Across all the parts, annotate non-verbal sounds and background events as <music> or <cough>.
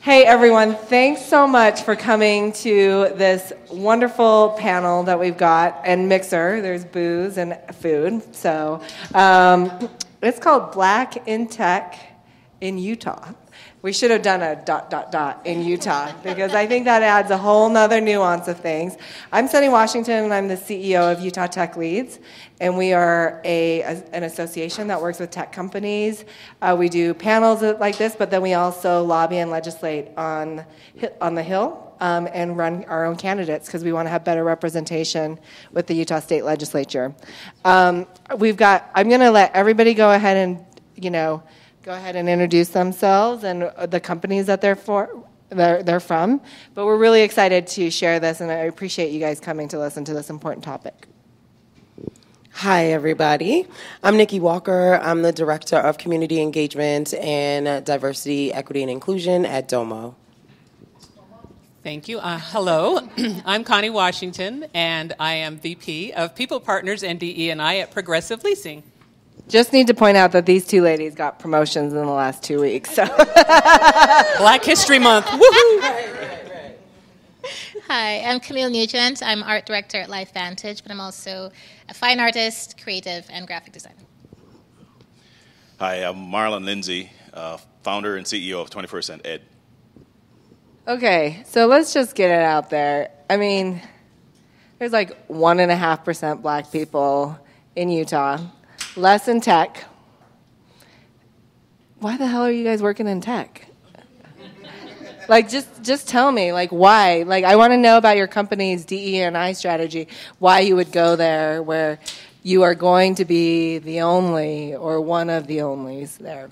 Hey everyone, thanks so much for coming to this wonderful panel that we've got and mixer. There's booze and food. So um, it's called Black in Tech in Utah. We should have done a dot dot dot in Utah because I think that adds a whole nother nuance of things. I'm Sunny Washington and I'm the CEO of Utah Tech Leads, and we are a, a an association that works with tech companies. Uh, we do panels like this, but then we also lobby and legislate on on the Hill um, and run our own candidates because we want to have better representation with the Utah State Legislature. Um, we've got. I'm going to let everybody go ahead and you know go ahead and introduce themselves and the companies that they're for. They're, they're from, but we're really excited to share this, and I appreciate you guys coming to listen to this important topic. Hi, everybody. I'm Nikki Walker. I'm the Director of Community Engagement and Diversity, Equity, and Inclusion at Domo. Thank you. Uh, hello, <clears throat> I'm Connie Washington, and I am VP of People Partners and DE&I at Progressive Leasing. Just need to point out that these two ladies got promotions in the last two weeks. So. <laughs> Black History Month. Woohoo! Hi, I'm Camille Nugent. I'm art director at LifeVantage, but I'm also a fine artist, creative, and graphic designer. Hi, I'm Marlon Lindsay, uh, founder and CEO of 21st Cent Ed. Okay, so let's just get it out there. I mean, there's like one and a half percent black people in Utah less in tech. Why the hell are you guys working in tech? like just just tell me like why like i want to know about your company's de and i strategy why you would go there where you are going to be the only or one of the onlys there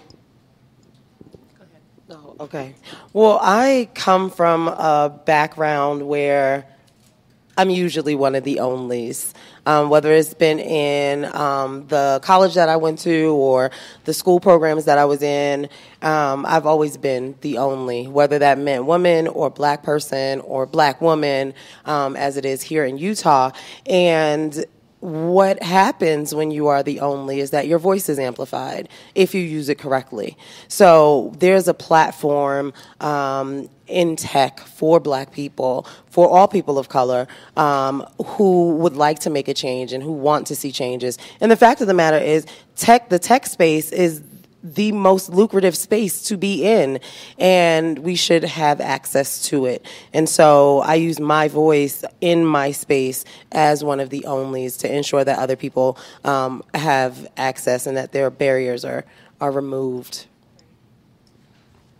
Oh, okay. Well, I come from a background where I'm usually one of the onlys um, whether it's been in um, the college that I went to or the school programs that I was in. Um, I've always been the only, whether that meant woman or black person or black woman, um, as it is here in Utah. And what happens when you are the only is that your voice is amplified if you use it correctly. So there's a platform um, in tech for black people, for all people of color um, who would like to make a change and who want to see changes. And the fact of the matter is, tech, the tech space is the most lucrative space to be in, and we should have access to it. And so I use my voice in my space as one of the onlys to ensure that other people um, have access and that their barriers are, are removed.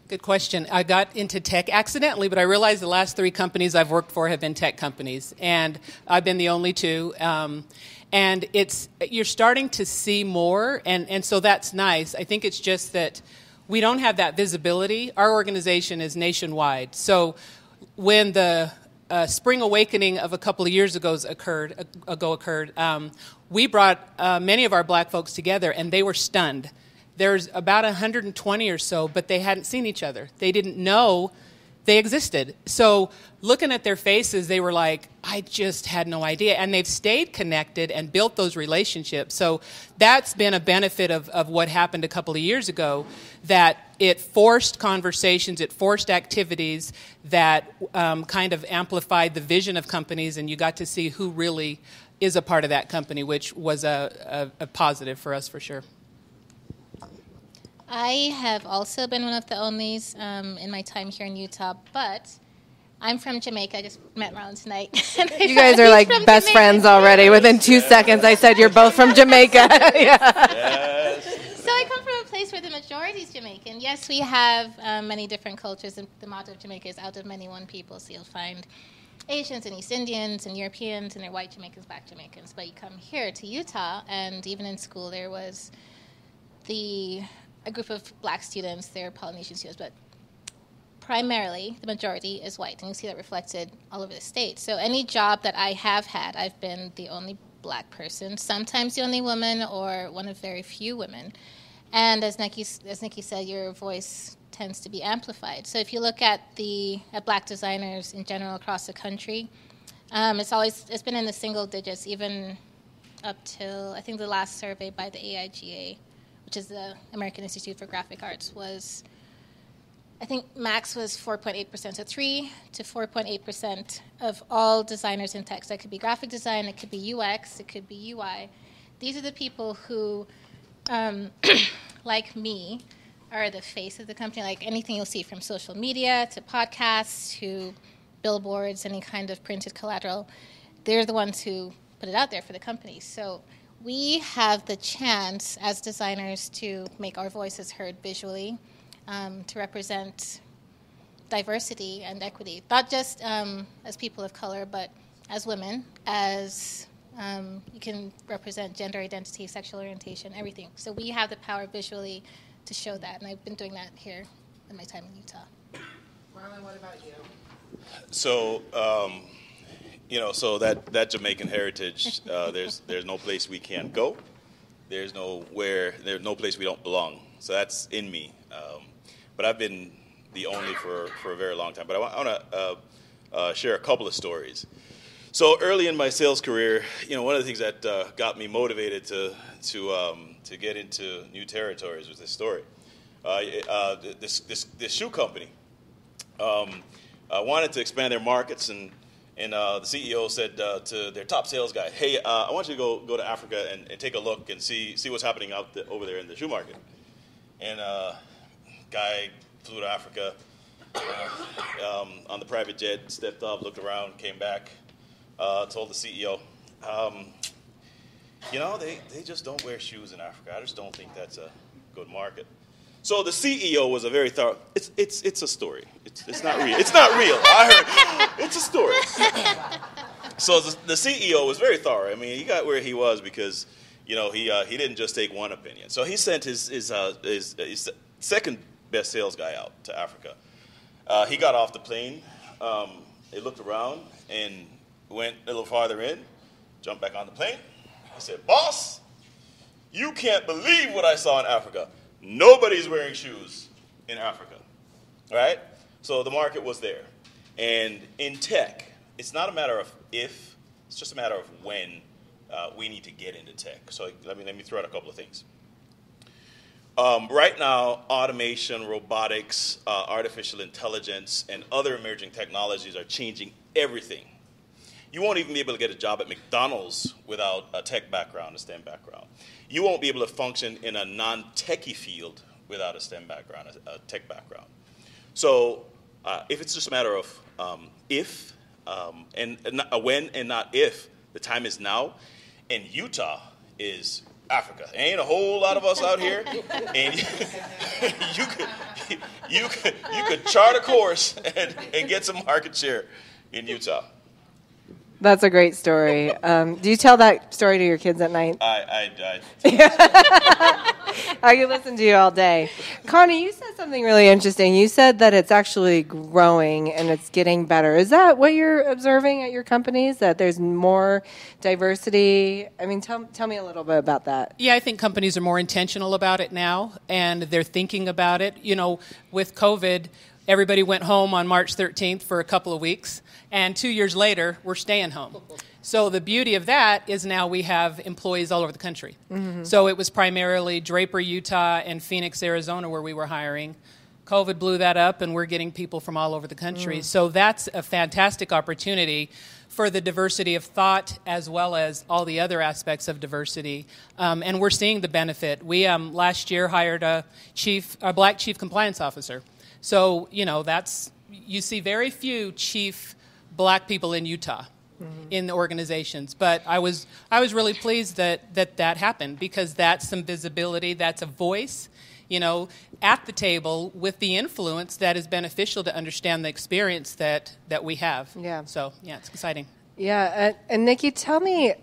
Good question. I got into tech accidentally, but I realized the last three companies I've worked for have been tech companies, and I've been the only two. Um, and it's you're starting to see more, and, and so that's nice. I think it's just that we don't have that visibility. Our organization is nationwide, so when the uh, spring awakening of a couple of years ago occurred, ago occurred, um, we brought uh, many of our black folks together, and they were stunned there's about 120 or so, but they hadn't seen each other. They didn't know they existed. So, looking at their faces, they were like, I just had no idea. And they've stayed connected and built those relationships. So, that's been a benefit of, of what happened a couple of years ago that it forced conversations, it forced activities that um, kind of amplified the vision of companies, and you got to see who really is a part of that company, which was a, a, a positive for us for sure. I have also been one of the onlys um, in my time here in Utah, but I'm from Jamaica. I just met Ron tonight. <laughs> you guys are like best Jamaica. friends already. Within two seconds, I said you're both from Jamaica. <laughs> Yes. So I come from a place where the majority is Jamaican. Yes, we have um, many different cultures, and the motto of Jamaica is out of many one people. So you'll find Asians and East Indians and Europeans, and they're white Jamaicans, black Jamaicans. But you come here to Utah, and even in school, there was the a group of black students, they're Polynesian students, but primarily the majority is white, and you see that reflected all over the state. So any job that I have had, I've been the only black person, sometimes the only woman, or one of very few women. And as Nikki, as Nikki said, your voice tends to be amplified. So if you look at the at black designers in general across the country, um, it's always it's been in the single digits, even up till I think the last survey by the AIGA which is the American Institute for Graphic Arts, was I think max was 4.8%, so 3 to 4.8% of all designers in tech. So it could be graphic design, it could be UX, it could be UI. These are the people who, um, <coughs> like me, are the face of the company. Like anything you'll see from social media to podcasts to billboards, any kind of printed collateral, they're the ones who put it out there for the company. So we have the chance as designers to make our voices heard visually um, to represent diversity and equity, not just um, as people of color, but as women, as um, you can represent gender identity, sexual orientation, everything. So we have the power visually to show that, and I've been doing that here in my time in Utah. Marlon, what about you? So, um, you know, so that, that Jamaican heritage, uh, there's there's no place we can't go. There's no where there's no place we don't belong. So that's in me. Um, but I've been the only for, for a very long time. But I want, to uh, uh, share a couple of stories. So early in my sales career, you know, one of the things that uh, got me motivated to to um, to get into new territories was this story. Uh, uh, this, this this shoe company um, wanted to expand their markets and. And uh, the CEO said uh, to their top sales guy, "Hey, uh, I want you to go go to Africa and, and, take a look and see see what's happening out the, over there in the shoe market." And uh guy flew to Africa uh, um, on the private jet, stepped up, looked around, came back, told the CEO, um, you know, they, they just don't wear shoes in Africa. I just don't think that's a good market. So the CEO was a very thorough. It's it's it's a story. It's it's not real. It's not real. I heard it's a story. so the, the CEO was very thorough. I mean, he got where he was because you know he uh, he didn't just take one opinion. So he sent his his uh, his, his second best sales guy out to Africa. Uh, he got off the plane. Um, they looked around and went a little farther in, jumped back on the plane. He said, Boss, you can't believe what I saw in Africa. Nobody's wearing shoes in Africa. Right? So the market was there. And in tech, it's not a matter of if, it's just a matter of when uh, we need to get into tech. So let me, let me throw out a couple of things. Um, right now, automation, robotics, uh, artificial intelligence, and other emerging technologies are changing everything. You won't even be able to get a job at McDonald's without a tech background, a STEM background. You won't be able to function in a non techie field without a STEM background, a, a tech background. So, uh, if it's just a matter of um, if um, and, and not, when and not if, the time is now. And Utah is Africa. There ain't a whole lot of us out here, <laughs> and <laughs> you, could you could you could chart a course and, and get some market share in Utah. That's a great story. Um, do you tell that story to your kids at night? I, I, I, <laughs> I could listen to you all day. Connie, you said something really interesting. You said that it's actually growing and it's getting better. Is that what you're observing at your companies? That there's more diversity? I mean, tell, tell me a little bit about that. Yeah, I think companies are more intentional about it now and they're thinking about it. You know, with COVID, everybody went home on March 13th for a couple of weeks and two years later, we're staying home. So the beauty of that is now we have employees all over the country. Mm-hmm. So it was primarily Draper, Utah, and Phoenix, Arizona, where we were hiring. COVID blew that up, and we're getting people from all over the country. Mm. So that's a fantastic opportunity for the diversity of thought as well as all the other aspects of diversity. Um, and we're seeing the benefit. We um, last year hired a chief, a black chief compliance officer. So you know that's you see very few chief black people in Utah. Mm-hmm. in the organizations. But I was I was really pleased that that that happened because that's some visibility, that's a voice, you know, at the table with the influence that is beneficial to understand the experience that that we have. Yeah. So yeah, it's exciting. Yeah, and, and Nikki, tell me,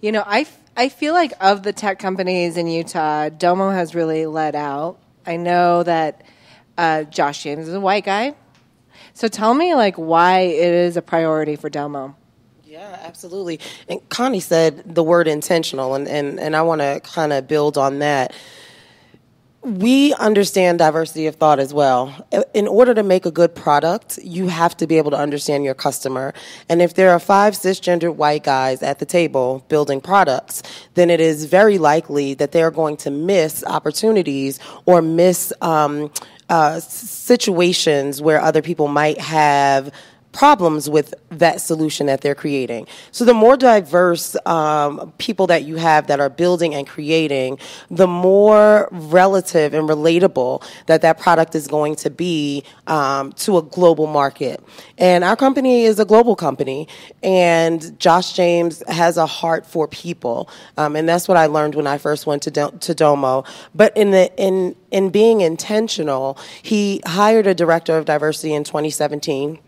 you know, I I feel like of the tech companies in Utah, Domo has really led out. I know that uh, Josh James is a white guy. So tell me, like, why it is a priority for Domo. Yeah, absolutely. And Connie said the word intentional, and, and, and I want to kind of build on that. We understand diversity of thought as well. In order to make a good product, you have to be able to understand your customer. And if there are five cisgendered white guys at the table building products, then it is very likely that they're going to miss opportunities or miss um, uh, situations where other people might have problems with that solution that they're creating. So the more diverse um, people that you have that are building and creating, the more relative and relatable that that product is going to be um, to a global market. And our company is a global company, and Josh James has a heart for people, um, and that's what I learned when I first went to Do- to Domo. But in the in in being intentional, he hired a director of diversity in 2017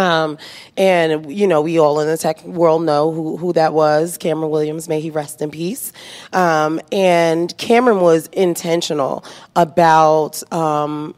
um, and you know, we all in the tech world know who, who that was. Cameron Williams, may he rest in peace. Um, and Cameron was intentional about um,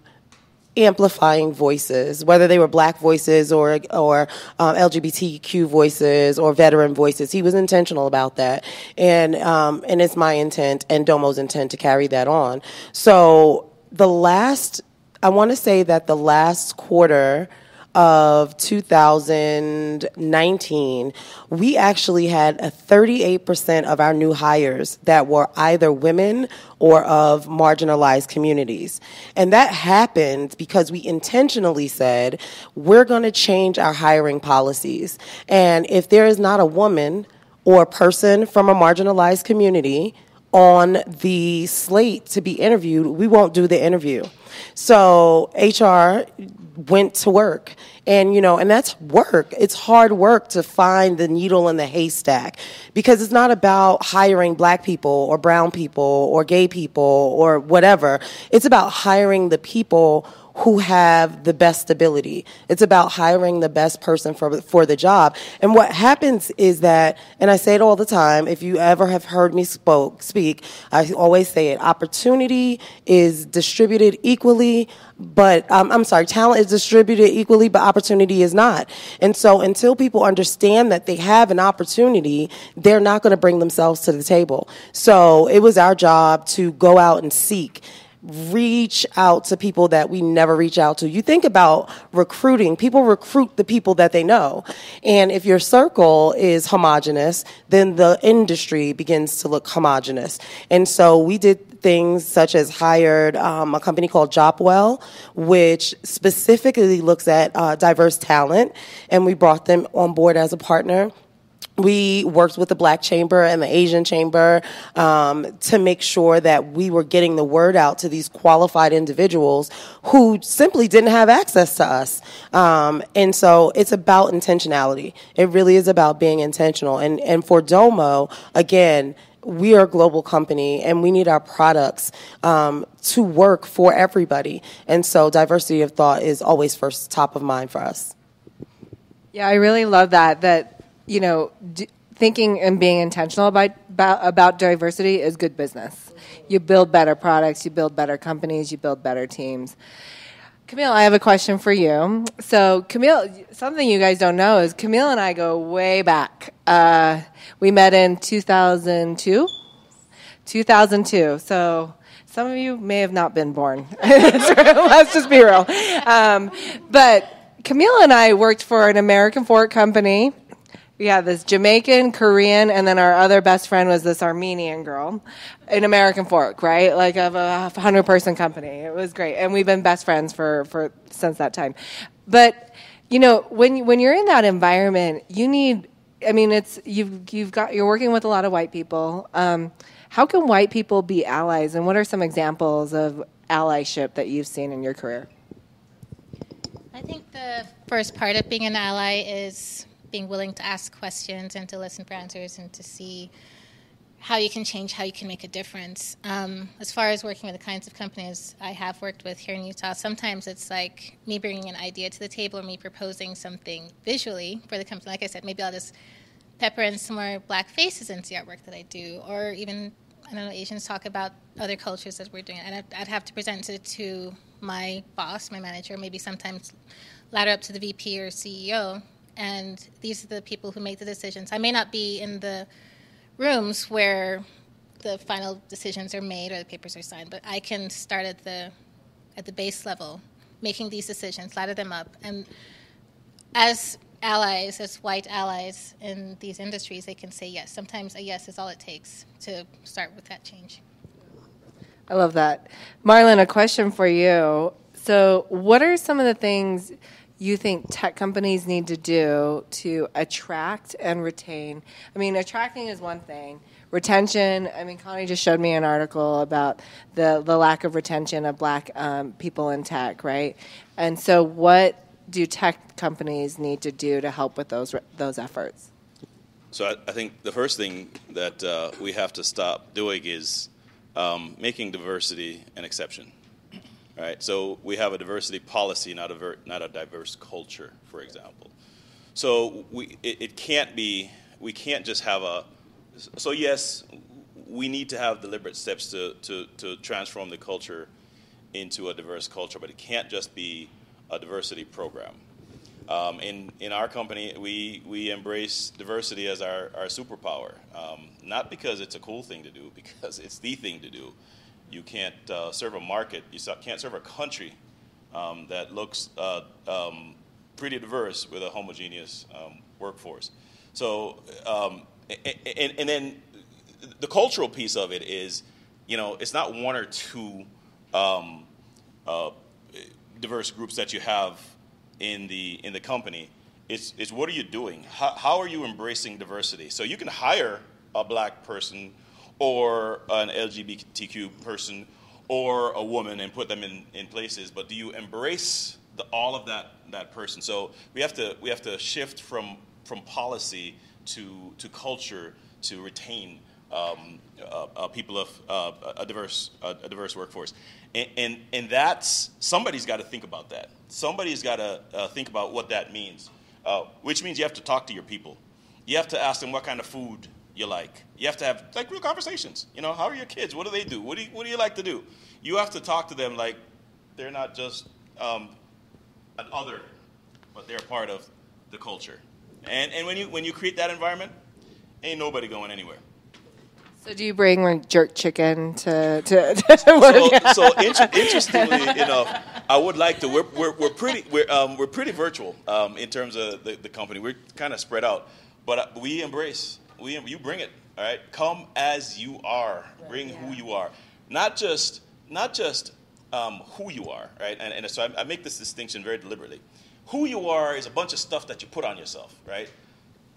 amplifying voices, whether they were black voices or or um, LGBTQ voices or veteran voices. He was intentional about that, and um, and it's my intent and Domo's intent to carry that on. So the last, I want to say that the last quarter of 2019, we actually had a 38% of our new hires that were either women or of marginalized communities. And that happened because we intentionally said, we're going to change our hiring policies. And if there is not a woman or a person from a marginalized community on the slate to be interviewed, we won't do the interview. So HR went to work. And, you know, and that's work. It's hard work to find the needle in the haystack because it's not about hiring black people or brown people or gay people or whatever. It's about hiring the people who have the best ability. It's about hiring the best person for for the job. And what happens is that, and I say it all the time. If you ever have heard me spoke speak, I always say it. Opportunity is distributed equally, but um, I'm sorry, talent is distributed equally, but opportunity is not. And so until people understand that they have an opportunity, they're not going to bring themselves to the table. So it was our job to go out and seek reach out to people that we never reach out to. You think about recruiting. People recruit the people that they know. And if your circle is homogenous, then the industry begins to look homogenous. And so we did things such as hired um, a company called Jopwell, which specifically looks at uh, diverse talent. And we brought them on board as a partner we worked with the Black Chamber and the Asian Chamber um, to make sure that we were getting the word out to these qualified individuals who simply didn't have access to us. Um, and so it's about intentionality. It really is about being intentional. And, and for Domo, again, we are a global company and we need our products um, to work for everybody. And so diversity of thought is always first top of mind for us. Yeah, I really love that. That you know, d- thinking and being intentional about, about, about diversity is good business. You build better products, you build better companies, you build better teams. Camille, I have a question for you. So, Camille, something you guys don't know is Camille and I go way back. Uh, we met in 2002. 2002. So, some of you may have not been born. <laughs> Let's just be real. Um, but Camille and I worked for an American Fork company yeah, this Jamaican, Korean, and then our other best friend was this Armenian girl in American Fork, right? Like of a hundred person company. It was great, and we've been best friends for for since that time. But you know, when when you're in that environment, you need. I mean, it's you've you've got you're working with a lot of white people. Um, how can white people be allies, and what are some examples of allyship that you've seen in your career? I think the first part of being an ally is being willing to ask questions and to listen for answers and to see how you can change, how you can make a difference. Um, as far as working with the kinds of companies I have worked with here in Utah, sometimes it's like me bringing an idea to the table or me proposing something visually for the company. Like I said, maybe I'll just pepper in some more black faces into the artwork that I do, or even I don't know Asians talk about other cultures that we're doing, and I'd, I'd have to present it to my boss, my manager, maybe sometimes ladder up to the VP or CEO and these are the people who make the decisions. I may not be in the rooms where the final decisions are made or the papers are signed, but I can start at the at the base level, making these decisions, ladder them up, and as allies, as white allies in these industries, they can say yes. Sometimes a yes is all it takes to start with that change. I love that. Marlon, a question for you. So, what are some of the things you think tech companies need to do to attract and retain? I mean, attracting is one thing. Retention, I mean, Connie just showed me an article about the, the lack of retention of black um, people in tech, right? And so, what do tech companies need to do to help with those, those efforts? So, I, I think the first thing that uh, we have to stop doing is um, making diversity an exception. Right? So we have a diversity policy, not a, not a diverse culture, for example. So we, it, it can't be, we can't just have a, so yes, we need to have deliberate steps to, to, to transform the culture into a diverse culture, but it can't just be a diversity program. Um, in, in our company, we, we embrace diversity as our, our superpower, um, not because it's a cool thing to do, <laughs> because it's the thing to do. You can't uh, serve a market, you can't serve a country um, that looks uh, um, pretty diverse with a homogeneous um, workforce. So, um, and, and, then the cultural piece of it is, you know, it's not one or two um, uh, diverse groups that you have in the in the company. It's, it's what are you doing? How, how are you embracing diversity? So you can hire a black person or an LGBTQ person or a woman and put them in, in places, but do you embrace the, all of that, that person? So we have to, we have to shift from, from policy to, to culture to retain um, uh, uh, people of uh, a diverse a diverse workforce, and and, and that's somebody's got to think about that. Somebody's got to uh, think about what that means, uh, which means you have to talk to your people. You have to ask them what kind of food you like. You have to have like real conversations. You know, how are your kids? What do they do? What do you, what do you like to do? You have to talk to them like they're not just um, an other, but they're part of the culture. And and when you when you create that environment, ain't nobody going anywhere. So do you bring like jerk chicken to to, <laughs> to work? So, so inter- interestingly enough, I would like to. We're, we're, we're pretty we're, um, we're pretty virtual um, in terms of the, the company. We're kind of spread out, but uh, we embrace. We you bring it. All right, come as you are. Bring yeah. who you are, not just not just um, who you are. Right, and, and so I, I make this distinction very deliberately. Who you are is a bunch of stuff that you put on yourself. Right,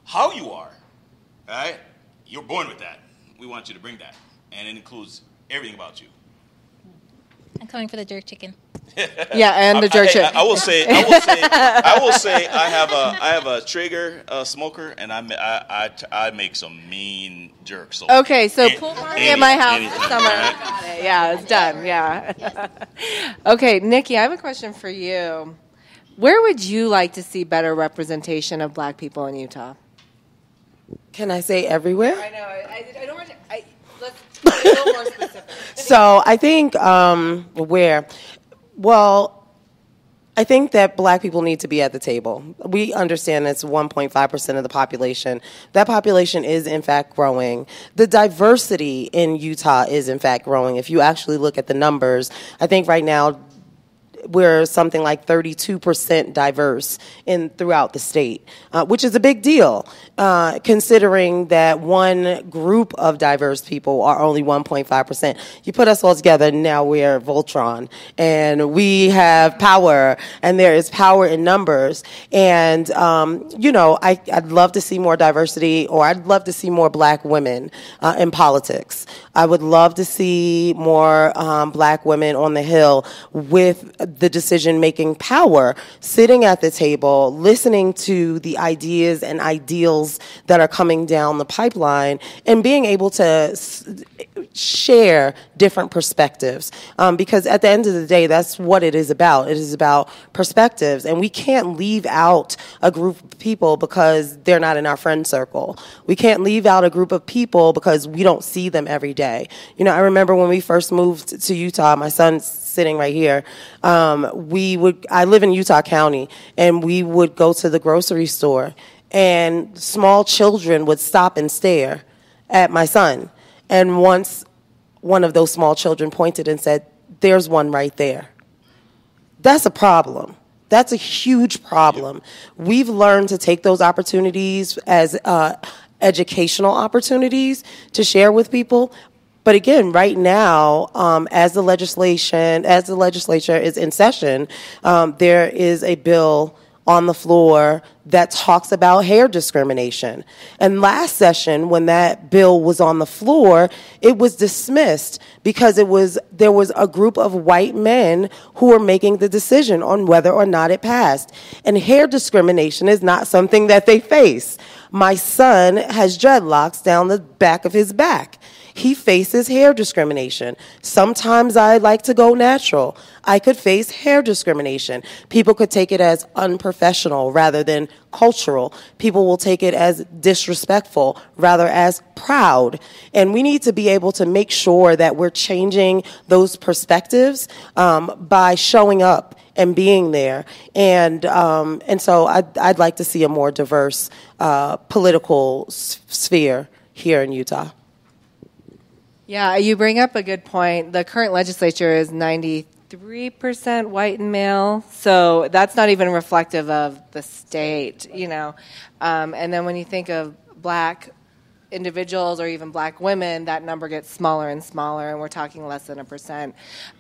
how you are. Right, you're born with that we want you to bring that, and it includes everything about you. I'm coming for the jerk chicken. <laughs> yeah, and the jerk chicken. I, I, will say, I will say, I will say, I have a, I have a Traeger uh, smoker, and I, I, I, I, make some mean jerks. So okay, so any, pool party any, at my house anything, summer. Right? Yeah, it's done. Yeah. <laughs> okay, Nikki, I have a question for you. Where would you like to see better representation of Black people in Utah? Can I say everywhere? I know. I, I don't <laughs> so I think um, where, well, I think that black people need to be at the table. We understand it's 1.5% of the population. That population is, in fact, growing. The diversity in Utah is, in fact, growing. If you actually look at the numbers, I think right now we're something like 32% diverse in throughout the state, uh, which is a big deal, uh, considering that one group of diverse people are only 1.5%. You put us all together, now we're Voltron, and we have power, and there is power in numbers. And, um, you know, I, would love to see more diversity, or I'd love to see more black women uh, in politics. I would love to see more um, black women on the Hill with the decision making power, sitting at the table, listening to the ideas and ideals that are coming down the pipeline, and being able to s- share different perspectives. Um, because at the end of the day, that's what it is about. It is about perspectives, and we can't leave out a group of people because they're not in our friend circle. We can't leave out a group of people because we don't see them every day. You know, I remember when we first moved to Utah, my son's sitting right here. Um, we would, I live in Utah County, and we would go to the grocery store, and small children would stop and stare at my son And once one of those small children pointed and said, There's one right there. That's a problem. That's a huge problem. We've learned to take those opportunities as uh, educational opportunities to share with people. But again, right now, um, as the legislation, as the legislature is in session, um, there is a bill on the floor that talks about hair discrimination. And last session, when that bill was on the floor, it was dismissed because it was there was a group of white men who were making the decision on whether or not it passed. And hair discrimination is not something that they face. My son has dreadlocks down the back of his back he faces hair discrimination. Sometimes I like to go natural. I could face hair discrimination. People could take it as unprofessional rather than cultural. People will take it as disrespectful rather as proud. And we need to be able to make sure that we're changing those perspectives um, by showing up and being there. And um, and so I'd, I'd like to see a more diverse uh, political s- sphere here in Utah. Yeah, you bring up a good point. The current legislature is 93% white and male, so that's not even reflective of the state, you know. Um, and then when you think of black individuals or even black women, that number gets smaller and smaller, and we're talking less than a percent.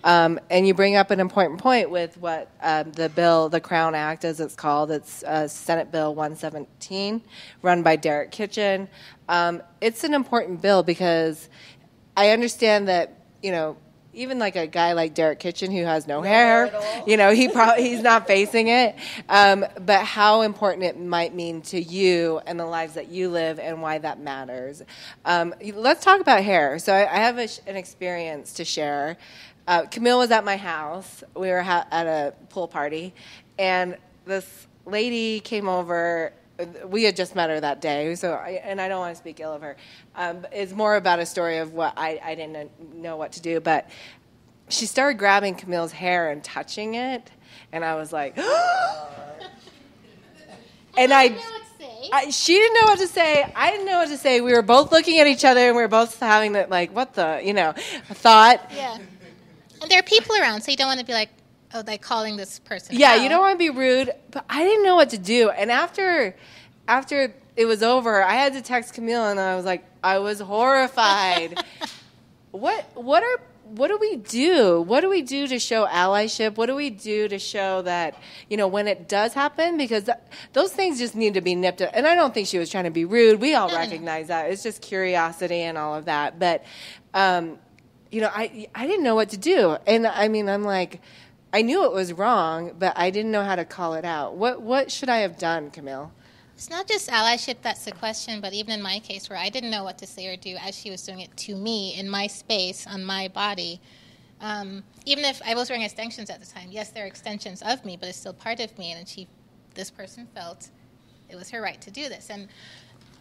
Um, and you bring up an important point with what um, the bill, the Crown Act, as it's called, it's uh, Senate Bill 117, run by Derek Kitchen. Um, it's an important bill because I understand that you know even like a guy like Derek Kitchen who has no, no hair, you know, he probably he's not facing it. Um, but how important it might mean to you and the lives that you live and why that matters. Um, let's talk about hair. So I, I have a, an experience to share. Uh, Camille was at my house. We were ha- at a pool party, and this lady came over we had just met her that day, so I, and I don't want to speak ill of her. Um, it's more about a story of what I, I didn't know what to do, but she started grabbing Camille's hair and touching it, and I was like, <gasps> and I, I, she didn't know what to say. I didn't know what to say. We were both looking at each other, and we were both having that like, what the, you know, thought. Yeah. And there are people around, so you don't want to be like, oh, like calling this person. Yeah, out. you don't want to be rude, but I didn't know what to do. And after, after it was over, I had to text Camille, and I was like, I was horrified. <laughs> what, what are, what do we do? What do we do to show allyship? What do we do to show that you know when it does happen? Because th- those things just need to be nipped. And I don't think she was trying to be rude. We all recognize that. It's just curiosity and all of that. But um, you know, I I didn't know what to do, and I mean, I'm like I knew it was wrong, but I didn't know how to call it out. What what should I have done, Camille? It's not just allyship that's the question, but even in my case where I didn't know what to say or do as she was doing it to me in my space, on my body, um, even if I was wearing extensions at the time, yes, they're extensions of me, but it's still part of me. And she, this person felt it was her right to do this. And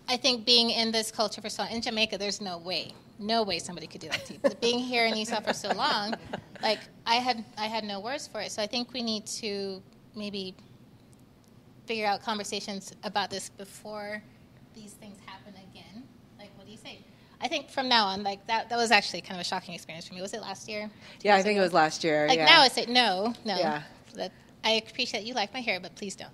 I think being in this culture for so long, in Jamaica, there's no way, no way somebody could do that to you. But being here in Utah for so long, like I had, I had no words for it. So I think we need to maybe figure out conversations about this before these things happen again. Like, what do you say? I think from now on, like that, that was actually kind of a shocking experience for me. Was it last year? Yeah, I think ago? it was last year. Like yeah. now, I say no, no. Yeah. That I appreciate you like my hair, but please don't.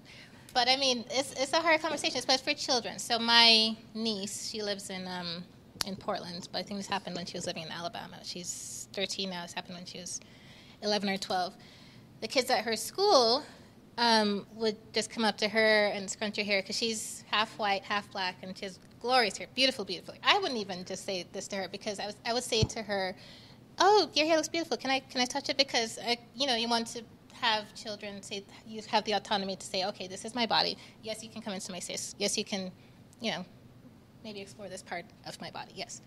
But I mean, it's, it's a hard conversation, especially for children. So my niece, she lives in um, in Portland, but I think this happened when she was living in Alabama. She's 13 now. This happened when she was 11 or 12. The kids at her school um, would just come up to her and scrunch her hair because she's half white, half black, and she has glorious hair, beautiful, beautiful. I wouldn't even just say this to her because I was I would say to her, "Oh, your hair looks beautiful. Can I can I touch it?" Because I, you know you want to have children say you have the autonomy to say, okay, this is my body. Yes, you can come into my space. Yes, you can, you know, maybe explore this part of my body. Yes.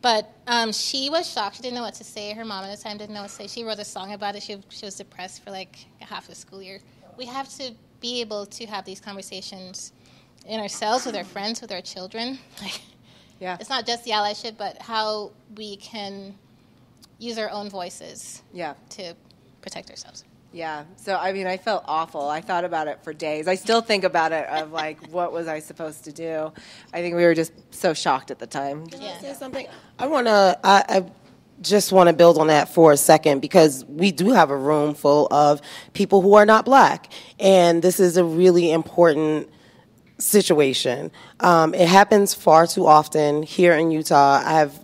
But um, she was shocked. She didn't know what to say. Her mom at the time didn't know what to say. She wrote a song about it. She, she was depressed for like half the school year. We have to be able to have these conversations in ourselves, with our friends, with our children. <laughs> yeah. It's not just the allyship, but how we can use our own voices yeah. to protect ourselves. Yeah. So I mean, I felt awful. I thought about it for days. I still think about it of like, <laughs> what was I supposed to do? I think we were just so shocked at the time. Yeah. say something? I want to. I, I just want to build on that for a second because we do have a room full of people who are not black, and this is a really important situation. Um, it happens far too often here in Utah. I have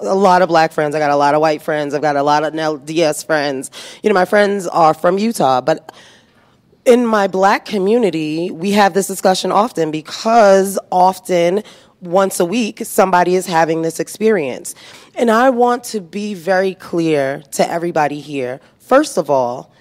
a lot of black friends. I got a lot of white friends. I've got a lot of LDS friends. You know, my friends are from Utah, but in my black community, we have this discussion often because often once a week somebody is having this experience. And I want to be very clear to everybody here. First of all,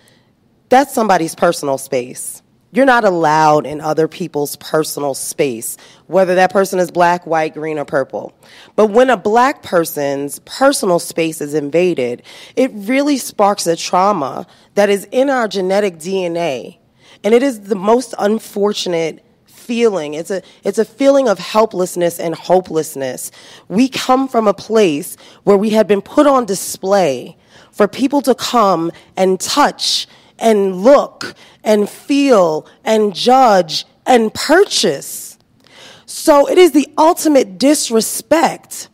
that's somebody's personal space. You're not allowed in other people's personal space, whether that person is black, white, green, or purple. But when a black person's personal space is invaded, it really sparks a trauma that is in our genetic DNA. And it is the most unfortunate feeling. It's a, it's a feeling of helplessness and hopelessness. We come from a place where we had been put on display for people to come and touch and look and feel and judge and purchase. So it is the ultimate disrespect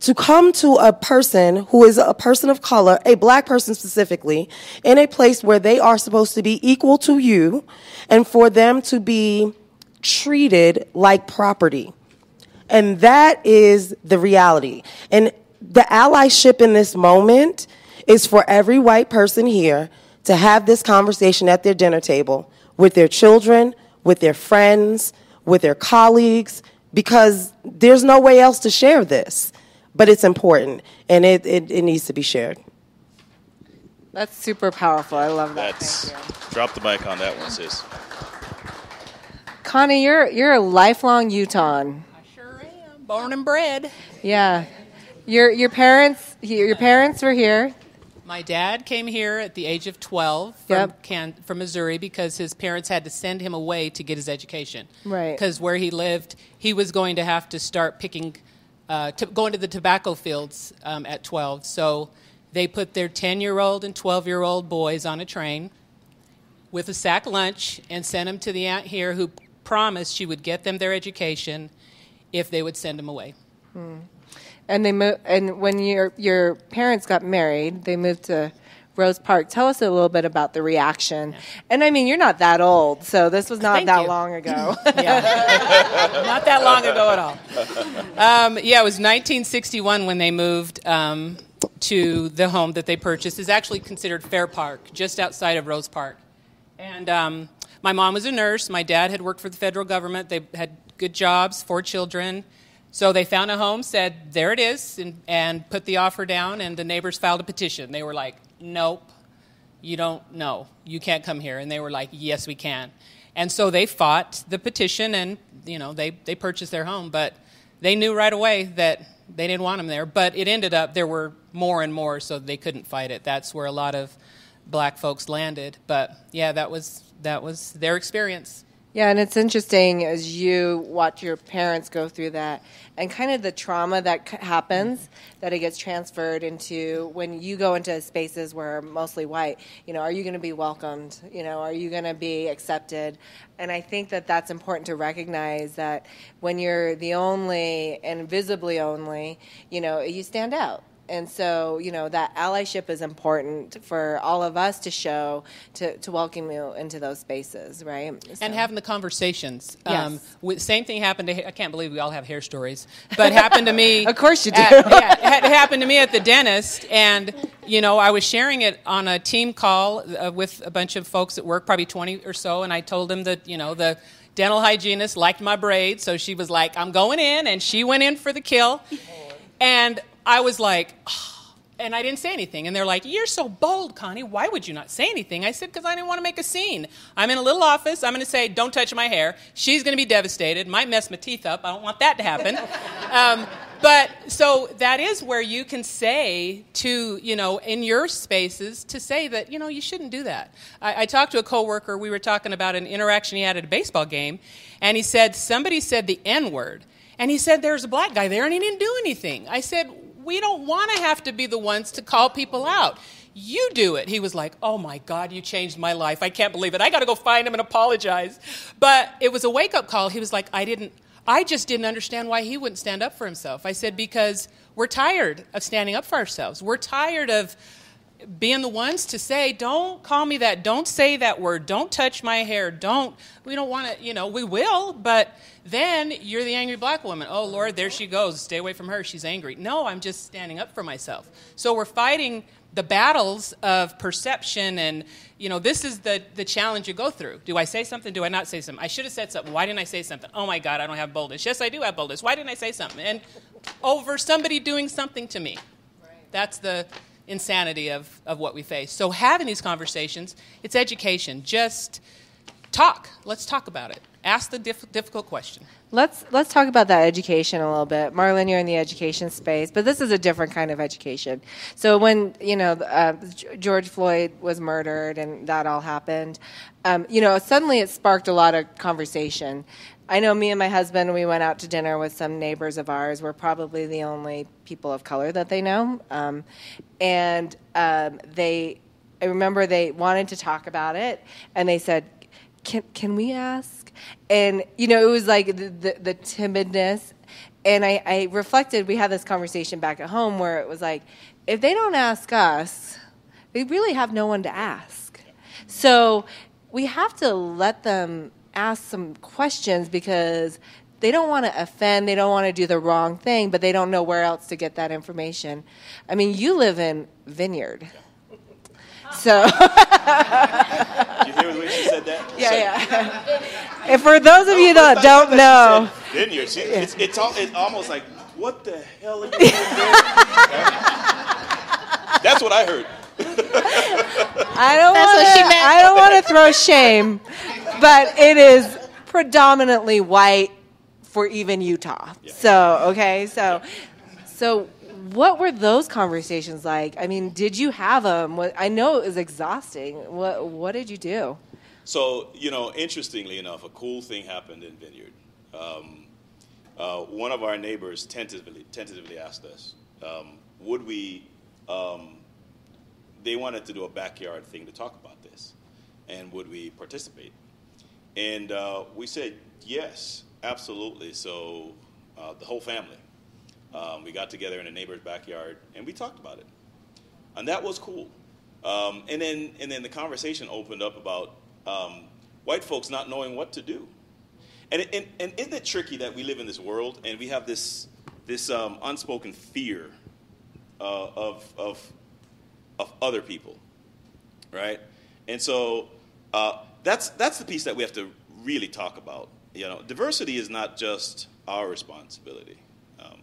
to come to a person who is a person of color, a black person specifically, in a place where they are supposed to be equal to you and for them to be treated like property. And that is the reality. And the allyship in this moment is for every white person here to have this conversation at their dinner table with their children, with their friends, with their colleagues, because there's no way else to share this. But it's important and it, it, it needs to be shared. That's super powerful. I love that. That's drop the mic on that one, sis. Connie, you're you're a lifelong Utahn. I sure am. Born and bred. Yeah. Your your parents your parents were here. My dad came here at the age of 12 from, Yep. Can, from Missouri because his parents had to send him away to get his education. Right. Because where he lived, he was going to have to start picking, uh, going to the tobacco fields um, at 12. So they put their 10 year old and 12 year old boys on a train with a sack lunch and sent them to the aunt here who promised she would get them their education if they would send them away. And they mo- and when your your parents got married, they moved to Rose Park. Tell us a little bit about the reaction. And I mean, you're not that old, so this was not Thank that you. long ago. <laughs> Not that long ago at all. Um, yeah, it was 1961 when they moved um, to the home that they purchased. is actually considered Fair Park, just outside of Rose Park. And um, my mom was a nurse. My dad had worked for the federal government. They had good jobs, four children. So they found a home, said, there it is, and, and put the offer down, and the neighbors filed a petition. They were like, nope, you don't know. You can't come here. And they were like, yes, we can. And so they fought the petition and, you know, they, they purchased their home. But they knew right away that they didn't want them there. But it ended up there were more and more, so they couldn't fight it. That's where a lot of black folks landed. But yeah, that was, that was their experience. Yeah, and it's interesting as you watch your parents go through that and kind of the trauma that happens that it gets transferred into when you go into spaces where mostly white. You know, are you going to be welcomed? You know, are you going to be accepted? And I think that that's important to recognize that when you're the only and visibly only, you know, you stand out. And so, you know, that allyship is important for all of us to show to, to welcome you into those spaces, right? and having the conversations. Yes. Um, with, same thing happened to. I can't believe we all have hair stories, but happened to me. <laughs> Of course you do. at- yeah, it happened to me at the dentist, and you know I was sharing it on a team call uh, with a bunch of folks at work, probably twenty or so, and I told them that you know the dental hygienist liked my braids, so she was like, "I'm going in," and she went in for the kill, and I was like. And I didn't say anything. And they're like, You're so bold, Connie. Why would you not say anything? I said, Because I didn't want to make a scene. I'm in a little office. I'm going to say, Don't touch my hair. She's going to be devastated. Might mess my teeth up. I don't want that to happen. <laughs> um, but so that is where you can say to, you know, in your spaces, to say that, you know, you shouldn't do that. I, I talked to a coworker. We were talking about an interaction he had at a baseball game. And he said, Somebody said the N word. And he said, There's a black guy there, and he didn't do anything. I said, we don't want to have to be the ones to call people out. You do it. He was like, Oh my God, you changed my life. I can't believe it. I got to go find him and apologize. But it was a wake up call. He was like, I didn't, I just didn't understand why he wouldn't stand up for himself. I said, Because we're tired of standing up for ourselves. We're tired of being the ones to say, don't call me that, don't say that word, don't touch my hair, don't, we don't want to, you know, we will, but then you're the angry black woman. Oh, Lord, there she goes. Stay away from her. She's angry. No, I'm just standing up for myself. So we're fighting the battles of perception and you know this is the, the challenge you go through. Do i say something? Do i not say something? I should have said something. Why didn't i say something? Oh my god i don't have boldness. Yes i do have boldness. Why didn't i say something? And over somebody doing something to me. That's the insanity of, of what we face. So, having these conversations, it's education. Just talk. Let's talk about it. Ask the diff- difficult question. Let's let's talk about that education a little bit. Marlon, you're in the education space, but this is a different kind of education. So when you know uh, George Floyd was murdered and that all happened, um, you know suddenly it sparked a lot of conversation. I know me and my husband, we went out to dinner with some neighbors of ours. We're probably the only people of color that they know. Um, and um, they, I remember they wanted to talk about it, and they said, can, can we ask? And, you know, it was like the, the, the timidness. And I, I reflected, we had this conversation back at home where it was like, if they don't ask us, they really have no one to ask. So we have to let them ask some questions because they don't want to offend, they don't want to do the wrong thing, but they don't know where else to get that information. I mean, you live in Vineyard. <laughs> So. <laughs> you hear the way she said that? Yeah, yeah. and for those of you that don't know, Vineyard, she, it's, it's, all, it's almost like, what the hell are you <laughs> doing there? That's what I heard. I don't want to. I don't want to throw shame, but it is predominantly white for even Utah. Yeah. So okay, so so what were those conversations like? I mean, did you have them? I know it was exhausting. What what did you do? So you know, interestingly enough, a cool thing happened in Vineyard. Um, uh, one of our neighbors tentatively tentatively asked us, um, would we um, they wanted to do a backyard thing to talk about this, and would we participate? And uh, we said yes, absolutely. So uh, the whole family, um, we got together in a neighbor's backyard and we talked about it, and that was cool. Um, and then and then the conversation opened up about um, white folks not knowing what to do. And, and, and isn't it tricky that we live in this world and we have this, this um, unspoken fear uh, of, of of other people, right? And so uh, that's that's the piece that we have to really talk about. You know, diversity is not just our responsibility; um,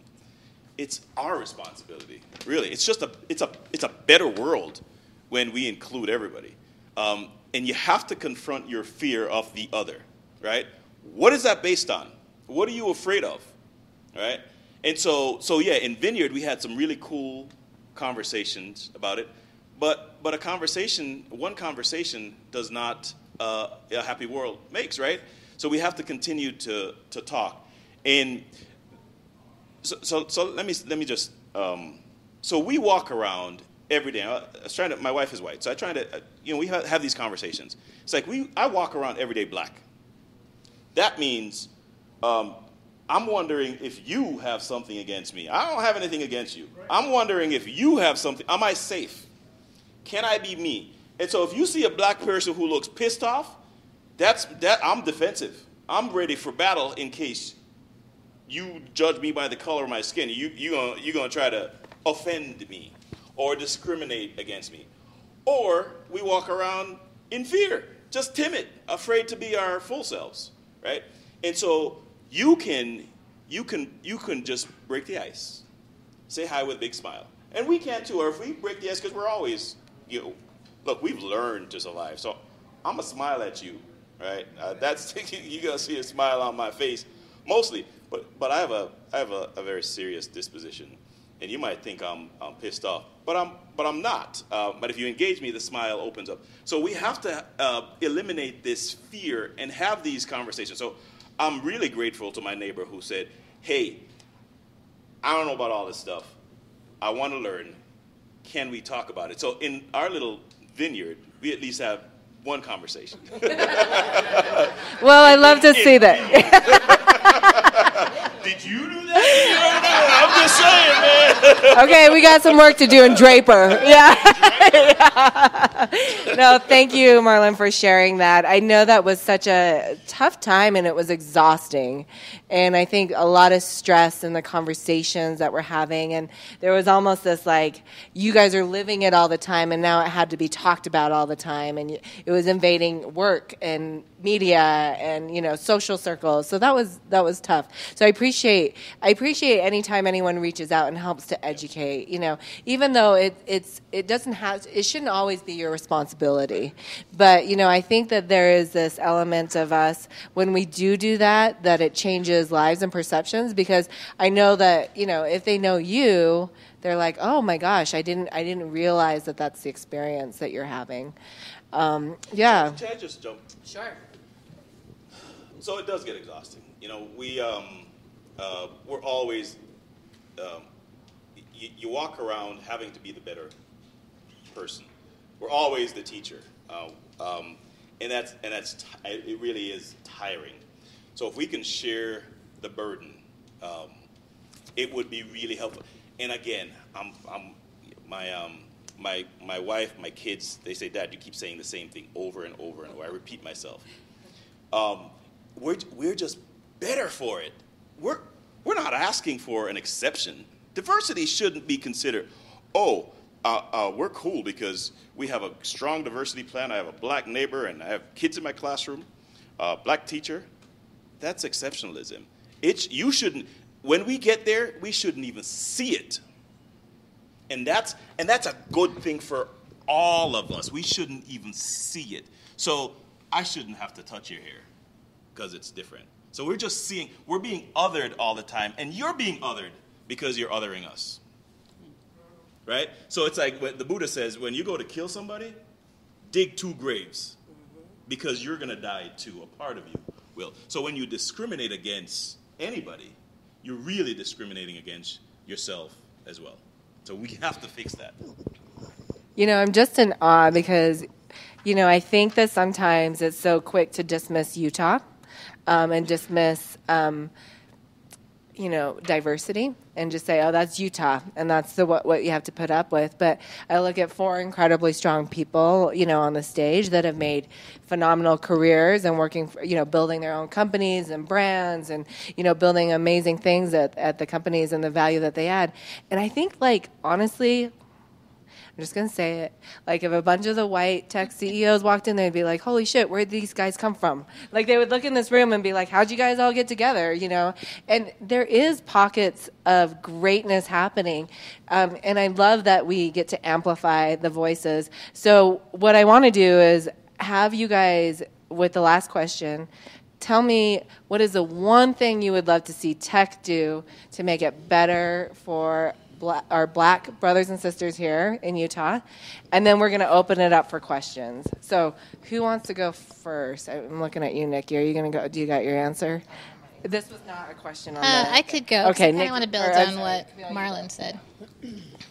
it's our responsibility. Really, it's just a it's a it's a better world when we include everybody. Um, and you have to confront your fear of the other, right? What is that based on? What are you afraid of, right? And so, so yeah, in Vineyard we had some really cool conversations about it. But but a conversation, one conversation, does not uh, a happy world makes, right? So we have to continue to to talk. And so so, so let me let me just um, so we walk around every day. I was trying to. My wife is white, so I try to. Uh, you know, we have, have these conversations. It's like we. I walk around every day black. That means um, I'm wondering if you have something against me. I don't have anything against you. I'm wondering if you have something. Am I safe? Can I be me? And so if you see a black person who looks pissed off, that's that I'm defensive. I'm ready for battle in case you judge me by the color of my skin. You you gonna you gonna try to offend me or discriminate against me. Or we walk around in fear, just timid, afraid to be our full selves, right? And so you can you can you can just break the ice. Say hi with a big smile. And we can too, or if we break the ice because we're always you know, look, we've learned to survive. So I'm gonna smile at you, right? Uh, that's <laughs> you're gonna see a smile on my face, mostly. But but I have a I have a, a very serious disposition, and you might think I'm I'm pissed off, but I'm but I'm not. Uh, but if you engage me, the smile opens up. So we have to uh, eliminate this fear and have these conversations. So I'm really grateful to my neighbor who said, "Hey, I don't know about all this stuff. I want to learn can we talk about it? So in our little vineyard, we at least have one conversation. <laughs> Well, I love to see that. <laughs> Did you do that? I'm just saying, man. Okay, we got some work to do in Draper. <laughs> Yeah. No, thank you, Marlon, for sharing that. I know that was such a tough time and it was exhausting. And I think a lot of stress in the conversations that we're having. And there was almost this like, you guys are living it all the time, and now it had to be talked about all the time. And it was invading work and media and you know social circles so that was that was tough so i appreciate i appreciate anytime anyone reaches out and helps to educate you know even though it it's it doesn't have it shouldn't always be your responsibility but you know i think that there is this element of us when we do do that that it changes lives and perceptions because i know that you know if they know you they're like oh my gosh i didn't i didn't realize that that's the experience that you're having um, yeah Can I just jump? sure So it does get exhausting. You know, we um, uh, we're always um, you, you walk around having to be the better person. We're always the teacher, uh, um, and that's and that's ti it really is tiring. So if we can share the burden, um, it would be really helpful. And again, I'm, I'm my um, my my wife, my kids, they say, Dad, you keep saying the same thing over and over and over. I repeat myself. Um, we're, we're just better for it. We're, we're not asking for an exception. Diversity shouldn't be considered, oh, uh, uh, we're cool because we have a strong diversity plan. I have a black neighbor and I have kids in my classroom, uh, black teacher. That's exceptionalism. It's, you shouldn't, when we get there, we shouldn't even see it. And that's, and that's a good thing for all of us. We shouldn't even see it. So I shouldn't have to touch your hair because it's different. So we're just seeing, we're being othered all the time, and you're being othered because you're othering us. Right? So it's like what the Buddha says when you go to kill somebody, dig two graves mm-hmm. because you're going to die too. A part of you will. So when you discriminate against anybody, you're really discriminating against yourself as well. So we <laughs> have to fix that. You know, I'm just in awe because, you know, I think that sometimes it's so quick to dismiss Utah um, and dismiss, um, you know, diversity and just say, oh, that's Utah and that's the what, what you have to put up with. But I look at four incredibly strong people, you know, on the stage that have made phenomenal careers and working, for, you know, building their own companies and brands and, you know, building amazing things at, at the companies and the value that they add. And I think, like, honestly, I'm just gonna say it. Like if a bunch of the white tech CEOs walked in, they'd be like, "Holy shit, where'd these guys come from?" Like they would look in this room and be like, "How'd you guys all get together?" You know. And there is pockets of greatness happening, um, and I love that we get to amplify the voices. So what I want to do is have you guys with the last question. Tell me what is the one thing you would love to see tech do to make it better for black, our black brothers and sisters here in Utah, and then we're going to open it up for questions. So, who wants to go first? I'm looking at you, Nikki. Are you going to go? Do you got your answer? This was not a question on Uh, the. I could go. Okay, I Nick- of want to build or, on what Marlon said.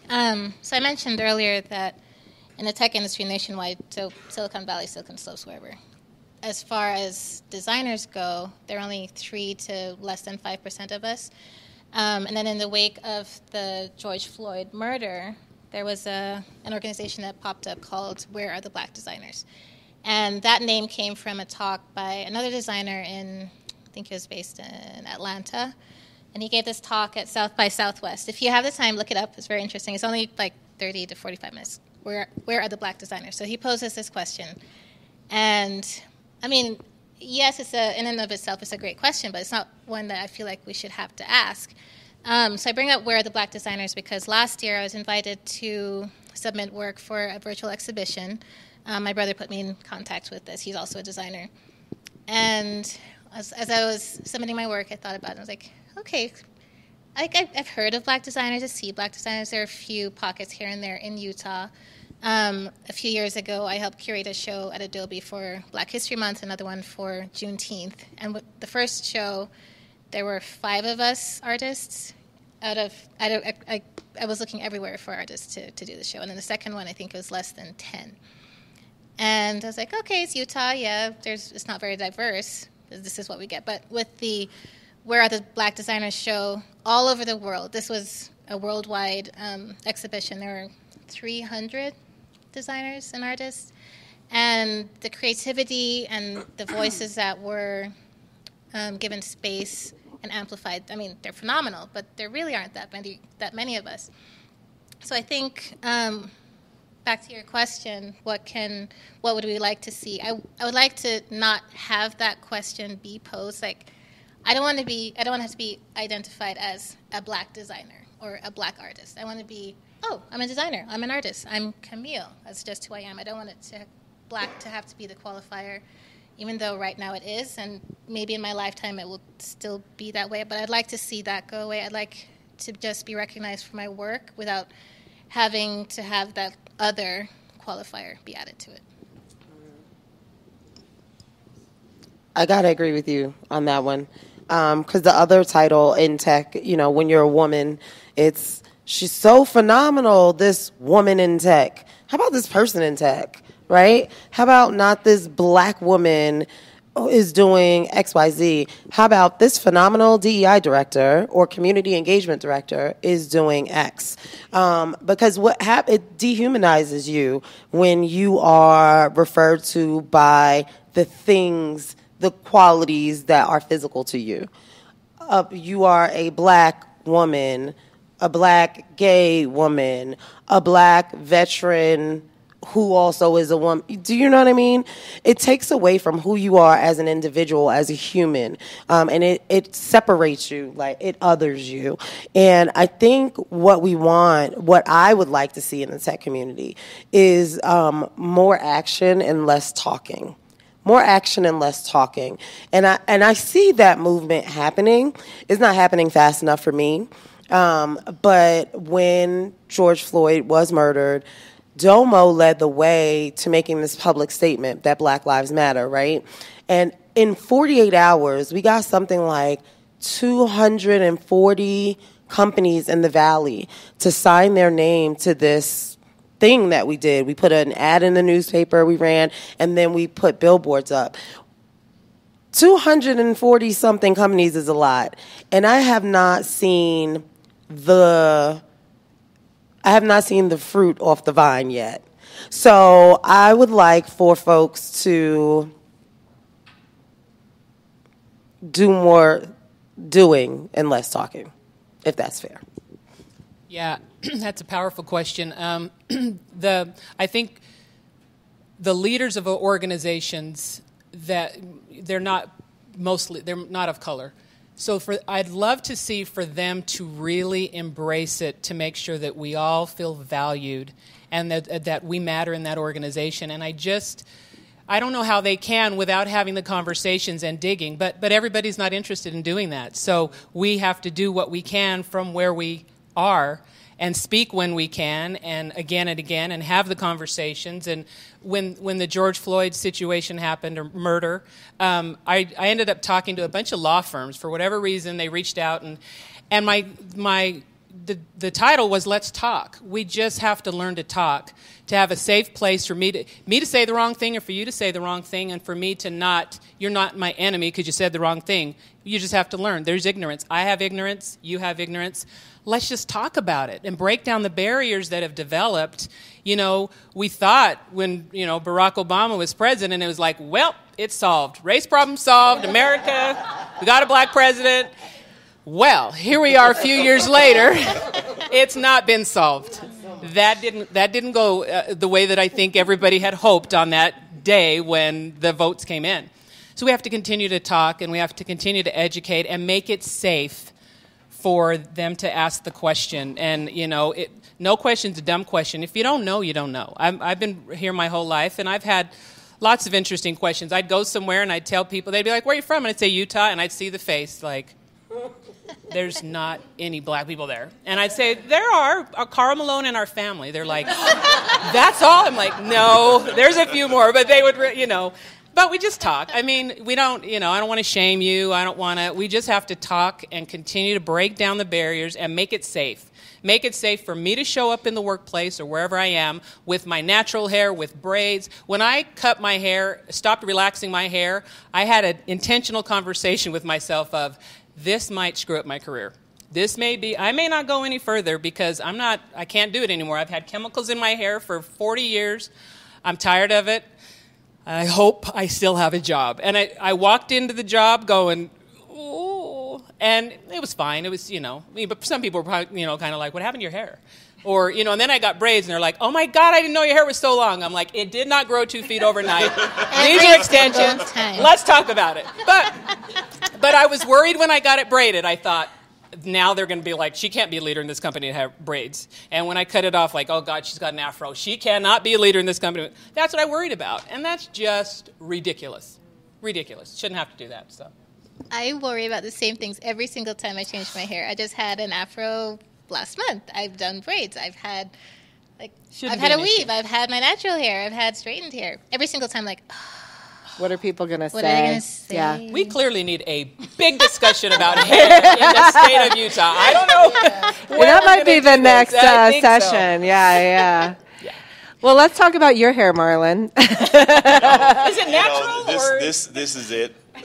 Um, so I mentioned earlier that in the tech industry nationwide, so Silicon Valley, Silicon Slopes, wherever, as far as designers go, there are only three to less than five percent of us. Um, and then in the wake of the George Floyd murder, there was a, an organization that popped up called Where Are the Black Designers? And that name came from a talk by another designer in, I think he was based in Atlanta. And he gave this talk at South by Southwest. If you have the time, look it up. It's very interesting. It's only like 30 to 45 minutes. Where, where are the black designers? So he poses this question. And I mean, yes, it's a, in and of itself, it's a great question, but it's not one that I feel like we should have to ask. Um, so I bring up where are the black designers because last year I was invited to submit work for a virtual exhibition. Um, my brother put me in contact with this. He's also a designer. And as, as I was submitting my work, I thought about it. And I was like, okay, I've, I've heard of black designers, I see black designers. There are a few pockets here and there in Utah. Um, a few years ago, I helped curate a show at Adobe for Black History Month, another one for Juneteenth. And with the first show, there were five of us artists out of, out of I, I I was looking everywhere for artists to, to do the show. And then the second one, I think it was less than 10. And I was like, okay, it's Utah. Yeah, there's, it's not very diverse. This is what we get. But with the Where Are the Black Designers show all over the world, this was a worldwide um, exhibition. There were 300 designers and artists. And the creativity and the voices <clears throat> that were um, given space and amplified, I mean, they're phenomenal, but there really aren't that many, that many of us. So I think um, back to your question, what can, what would we like to see? I, I would like to not have that question be posed like, I don't want to be, I don't want to be identified as a black designer or a black artist. I want to be, oh, I'm a designer, I'm an artist, I'm Camille. That's just who I am. I don't want it to black to have to be the qualifier, even though right now it is, and maybe in my lifetime it will still be that way. But I'd like to see that go away. I'd like to just be recognized for my work without having to have that other qualifier be added to it. I gotta agree with you on that one, because um, the other title in tech, you know, when you're a woman, it's she's so phenomenal. This woman in tech. How about this person in tech? Right? How about not this black woman is doing XYZ. How about this phenomenal DEI director or community engagement director is doing X? Um, because what hap- it dehumanizes you when you are referred to by the things, the qualities that are physical to you. Uh, you are a black woman, a black gay woman, a black veteran who also is a woman. Do you know what I mean? It takes away from who you are as an individual, as a human, um, and it, it separates you, like it others you. And I think what we want, what I would like to see in the tech community, is um, more action and less talking. More action and less talking, and I and I see that movement happening. It's not happening fast enough for me, um, but when George Floyd was murdered, Domo led the way to making this public statement that Black Lives Matter, right? And in 48 hours, we got something like 240 companies in the Valley to sign their name to this thing that we did. We put an ad in the newspaper, we ran, and then we put billboards up. 240 something companies is a lot. And I have not seen the I have not seen the fruit off the vine yet. So I would like for folks to do more doing and less talking, if that's fair. Yeah, <clears throat> that's a powerful question. Um, <clears throat> the I think the leaders of organizations that they're not mostly they're not of color so for I'd love to see for them to really embrace it to make sure that we all feel valued and that uh, that we matter in that organization. And I just I don't know how they can without having the conversations and digging, but but everybody's not interested in doing that. So we have to do what we can from where we are and speak when we can and again and again and have the conversations. And when when the George Floyd situation happened or murder um, I, I ended up talking to a bunch of law firms. For whatever reason they reached out and and my my the, the title was let's talk. We just have to learn to talk to have a safe place for me to me to say the wrong thing or for you to say the wrong thing and for me to not you're not my enemy because you said the wrong thing you just have to learn there's ignorance i have ignorance you have ignorance let's just talk about it and break down the barriers that have developed. You know, we thought when, you know, Barack Obama was president, it was like, well, it's solved. Race problem solved. America, we got a black president. Well, here we are a few years later. <laughs> It's not been solved. That didn't, that didn't go uh, the way that I think everybody had hoped on that day when the votes came in. So we have to continue to talk and we have to continue to educate and make it safe for them to ask the question. And, you know, it, no question's a dumb question. If you don't know, you don't know. i have been here my whole life, and I've had lots of interesting questions. I'd go somewhere and I'd tell people, they'd be like, Where are you from? And I'd say, Utah. And I'd see the face, like, there's not any black people there. And I'd say, There are. Uh, Karl Malone and our family. They're like, <laughs> That's all? I'm like, No, there's a few more, but they would, you know. But we just talk. I mean, we don't, you know, I don't want to shame you. I don't want to. We just have to talk and continue to break down the barriers and make it safe. make it safe for me to show up in the workplace or wherever I am with my natural hair, with braids. When I cut my hair, stopped relaxing my hair, I had an intentional conversation with myself of, this might screw up my career. This may be, I may not go any further because I'm not, I can't do it anymore. I've had chemicals in my hair for 40 years. I'm tired of it. I hope I still have a job. And I, I walked into the job going, oh, and it was fine. It was, you know, I mean, but some people were probably, you know, kind of like, what happened to your hair? Or, you know, and then I got braids and they're like, oh my God, I didn't know your hair was so long. I'm like, it did not grow two feet overnight. These are extensions. Let's talk about it. But, but I was worried when I got it braided. I thought, now they're going to be like, she can't be a leader in this company and have braids. And when I cut it off, like, oh God, she's got an afro. She cannot be a leader in this company. That's what I worried about. And that's just ridiculous. Ridiculous. Shouldn't have to do that. So. I worry about the same things every single time I change my hair. I just had an afro last month. I've done braids. I've had like Shouldn't I've had a weave. issue. I've had my natural hair. I've had straightened hair. Every single time, like, What are people going to say? what are they gonna say? Yeah. We clearly need a big discussion about hair in the state of Utah. I don't know. Well, that might be the next uh, session. Yeah, <laughs> yeah, Well, let's talk about your hair, Marlon. <laughs> Is it You natural know, this, or this, this is it. <laughs>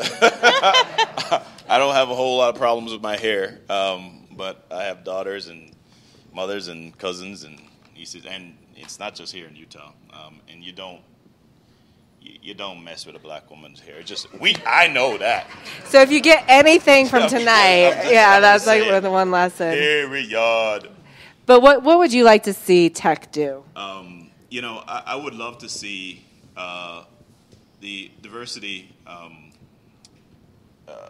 I don't have a whole lot of problems with my hair, um, but I have daughters and mothers and cousins and nieces, and it's not just here in Utah. Um, and you don't, you, you don't mess with a black woman's hair. Just we, I know that. so if you get anything from <laughs> tonight, just- yeah, that's like saying. the one lesson. Period. But what what would you like to see tech do? Um, you know, I, I would love to see uh, the diversity. Um, uh,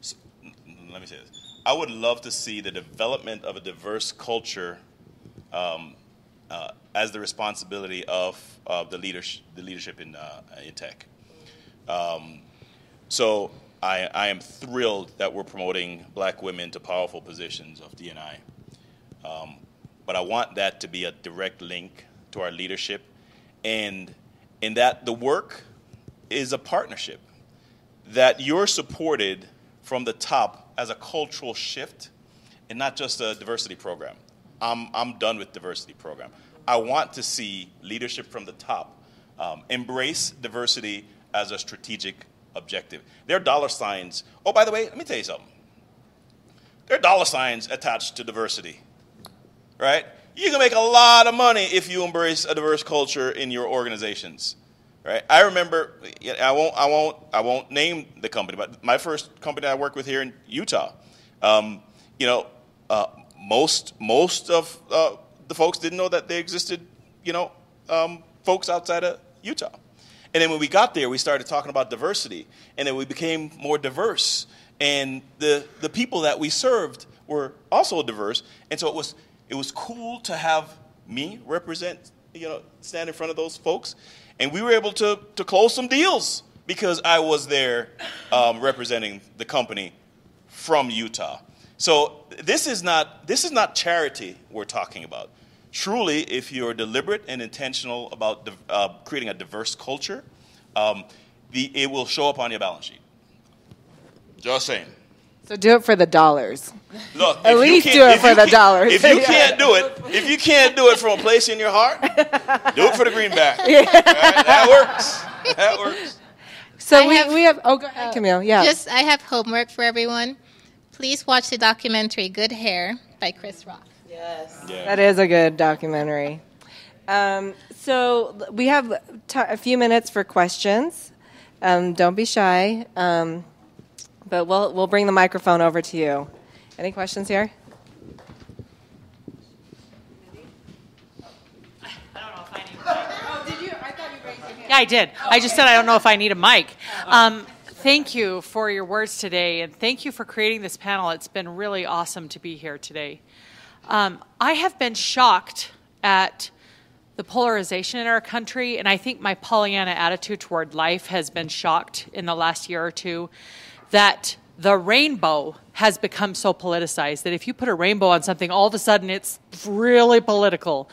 s- n- let me say this. I would love to see the development of a diverse culture um, uh, as the responsibility of, of the leadership, the leadership in, uh, in tech. Um, so I, I am thrilled that we're promoting black women to powerful positions of DNI. Um, but I want that to be a direct link to our leadership, and in that the work is a partnership. That you're supported from the top as a cultural shift, and not just a diversity program. I'm I'm done with diversity program. I want to see leadership from the top um, embrace diversity as a strategic objective. There are dollar signs. Oh, by the way, let me tell you something. There are dollar signs attached to diversity right? You can make a lot of money if you embrace a diverse culture in your organizations, right? I remember, I won't, I won't, I won't name the company, but my first company I worked with here in Utah, um, you know, uh, most most of uh, the folks didn't know that they existed, you know, um, folks outside of Utah. And then when we got there, we started talking about diversity, and then we became more diverse. And the the people that we served were also diverse, and so it was it was cool to have me represent, you know, stand in front of those folks, and we were able to to close some deals because I was there um, representing the company from Utah. So this is not this is not charity we're talking about. Truly, if you're deliberate and intentional about uh, creating a diverse culture, um, the, it will show up on your balance sheet. Just saying. So do it for the dollars. Look, At least do it for the can't- dollars. If you <laughs> can't do it, if you can't do it from a place in your heart, do it for the greenback. <laughs> Right? That works. That works. So I we, have- we have. Oh, go ahead, Camille. Yeah. Just, I have homework for everyone. Please watch the documentary "Good Hair" by Chris Rock. Yes. Yeah. That is a good documentary. Um, so we have t- a few minutes for questions. Um, don't be shy, um, but we'll we'll bring the microphone over to you. Any questions here? Yeah, I did. I just said I don't know if I need a mic. Um, thank you for your words today, and thank you for creating this panel. It's been really awesome to be here today. Um, I have been shocked at the polarization in our country, and I think my Pollyanna attitude toward life has been shocked in the last year or two that the rainbow has become so politicized that if you put a rainbow on something, all of a sudden it's really political.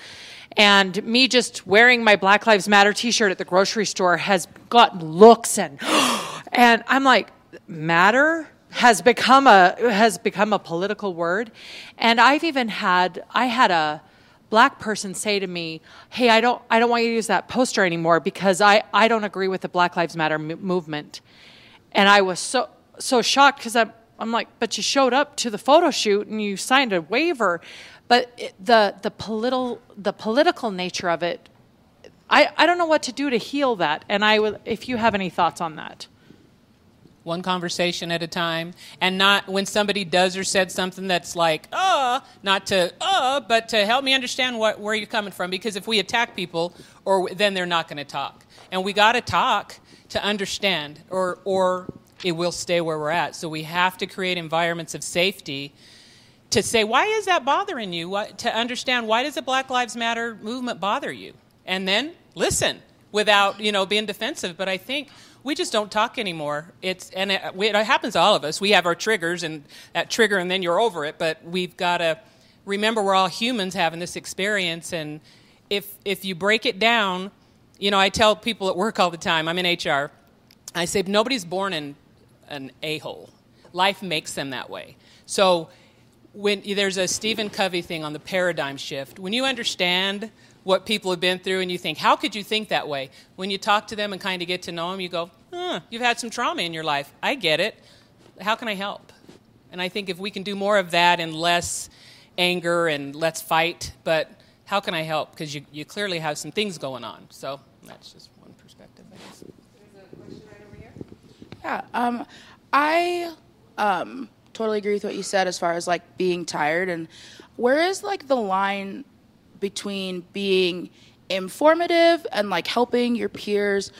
And me just wearing my Black Lives Matter T-shirt at the grocery store has gotten looks and <gasps> and I'm like, matter? has become a has become a political word, and I've even had I had a black person say to me, "Hey, I don't I don't want you to use that poster anymore because I I don't agree with the Black Lives Matter m- movement," and I was so so shocked because I'm I'm like, but you showed up to the photo shoot and you signed a waiver, but it, the the political the political nature of it, I I don't know what to do to heal that, and I would if you have any thoughts on that. One conversation at a time and not when somebody does or said something that's like uh not to uh but to help me understand what where you're coming from because if we attack people or then they're not going to talk. And we got to talk to understand or or it will stay where we're at so we have to create environments of safety to say why is that bothering you what, to understand why does the black lives matter movement bother you and then listen without you know being defensive but i think we just don't talk anymore. It's and it, it, happens to all of us. We have our triggers and that trigger, and then you're over it. But we've got to remember we're all humans having this experience, and if if you break it down, you know, I tell people at work all the time. I'm in HR. I say nobody's born in an a hole. Life makes them that way. So when there's a Stephen Covey thing on the paradigm shift, when you understand what people have been through and you think, how could you think that way? When you talk to them and kind of get to know them, you go, huh, you've had some trauma in your life. I get it. How can I help? And I think if we can do more of that and less anger and let's fight, but how can I help? Because you, you clearly have some things going on. So that's just one perspective, I guess. There's a question right over here. Yeah, um, I um, totally agree with what you said as far as like being tired and where is like the line between being informative and like helping your peers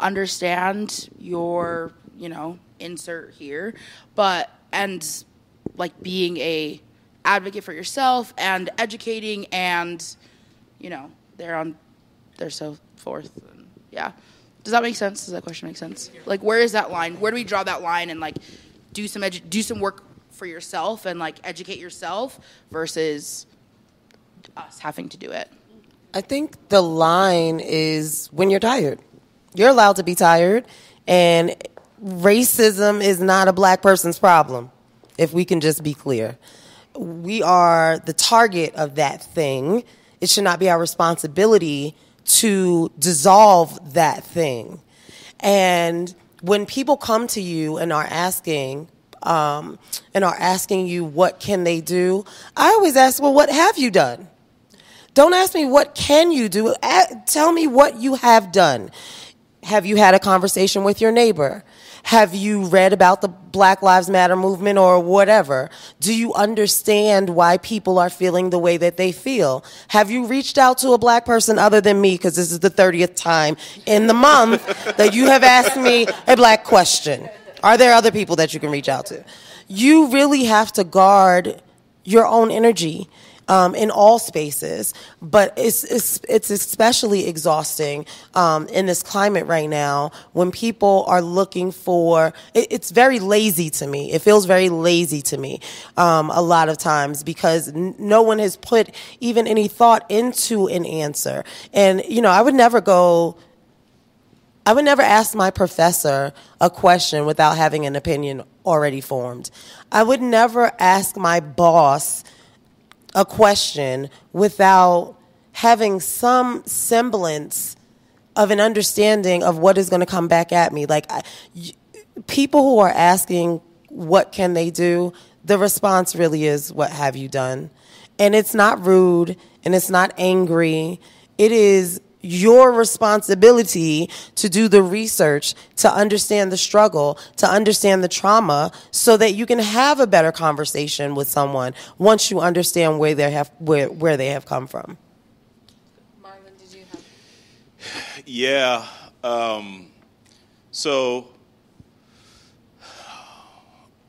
understand your, you know, insert here, but and like being a advocate for yourself and educating and you know, they're on they're so forth and yeah. Does that make sense? Does that question make sense? Like where is that line? Where do we draw that line and like do some edu- do some work for yourself and like educate yourself versus us having to do it? I think the line is when you're tired. You're allowed to be tired, and racism is not a black person's problem, if we can just be clear. We are the target of that thing. It should not be our responsibility to dissolve that thing. And when people come to you and are asking, um, and are asking you what can they do, I always ask, well, what have you done? Don't ask me what can you do. Tell me what you have done. Have you had a conversation with your neighbor? Have you read about the Black Lives Matter movement or whatever? Do you understand why people are feeling the way that they feel? Have you reached out to a black person other than me? Because this is the 30th time in the month that you have asked me a black question. Are there other people that you can reach out to? You really have to guard your own energy um, in all spaces, but it's, it's, it's especially exhausting um, in this climate right now when people are looking for. It, it's very lazy to me. It feels very lazy to me um, a lot of times because n- no one has put even any thought into an answer. And you know, I would never go. I would never ask my professor a question without having an opinion already formed. I would never ask my boss a question without having some semblance of an understanding of what is going to come back at me. Like I, people who are asking what can they do, the response really is what have you done? And it's not rude and it's not angry. It is your responsibility to do the research, to understand the struggle, to understand the trauma, so that you can have a better conversation with someone once you understand where they have where, where they have come from. Marlon, did you have? Yeah. Um, so,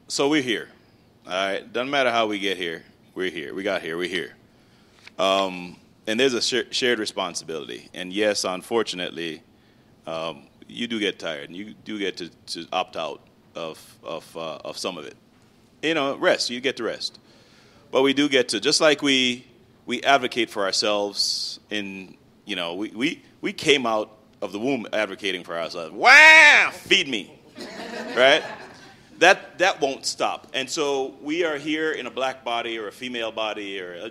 so we're here. All right. Doesn't matter how we get here. We're here. We got here. We're here. Um, and there's a shared responsibility. And yes, unfortunately, um, you do get tired, and you do get to, to opt out of of uh, of some of it. You know, rest. You get to rest, but we do get to just like we we advocate for ourselves. In you know, we we we came out of the womb advocating for ourselves. Wow, feed me, right? that that won't stop. And so we are here in a black body or a female body or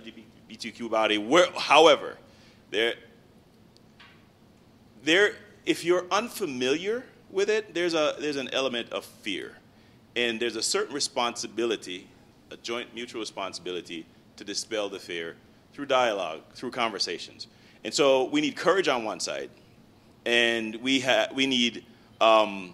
LGBTQ body. Where, however, there, there, if you're unfamiliar with it, there's a there's an element of fear, and there's a certain responsibility, a joint mutual responsibility to dispel the fear through dialogue, through conversations. And so we need courage on one side, and we have we need. Um,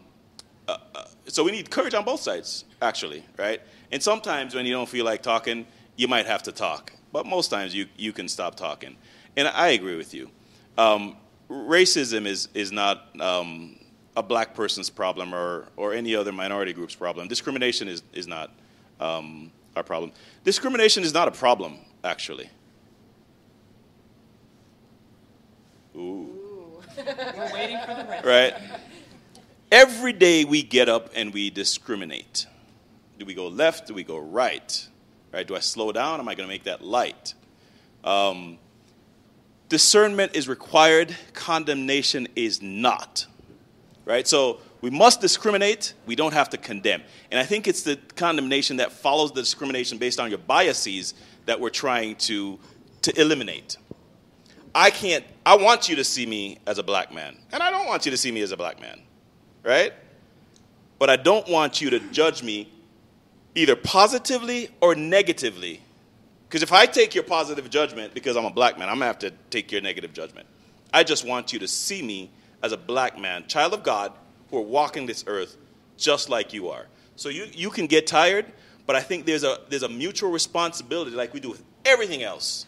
uh, uh, so we need courage on both sides, actually, right? And sometimes when you don't feel like talking, you might have to talk. But most times you, you can stop talking. And I agree with you. Um, racism is, is not um, a black person's problem or, or any other minority group's problem. Discrimination is, is not um, our problem. Discrimination is not a problem, actually. Ooh. <laughs> We're waiting for the right. Every day we get up and we discriminate. Do we go left? Do we go right? Right? Do I slow down? Am I going to make that light? Um, discernment is required. Condemnation is not. Right? So we must discriminate. We don't have to condemn. And I think it's the condemnation that follows the discrimination based on your biases that we're trying to, to eliminate. I can't, I want you to see me as a black man, and I don't want you to see me as a black man right? But I don't want you to judge me either positively or negatively. Because if I take your positive judgment because I'm a black man, I'm to have to take your negative judgment. I just want you to see me as a black man, child of God, who are walking this earth just like you are. So you, you can get tired, but I think there's a, there's a mutual responsibility, like we do with everything else,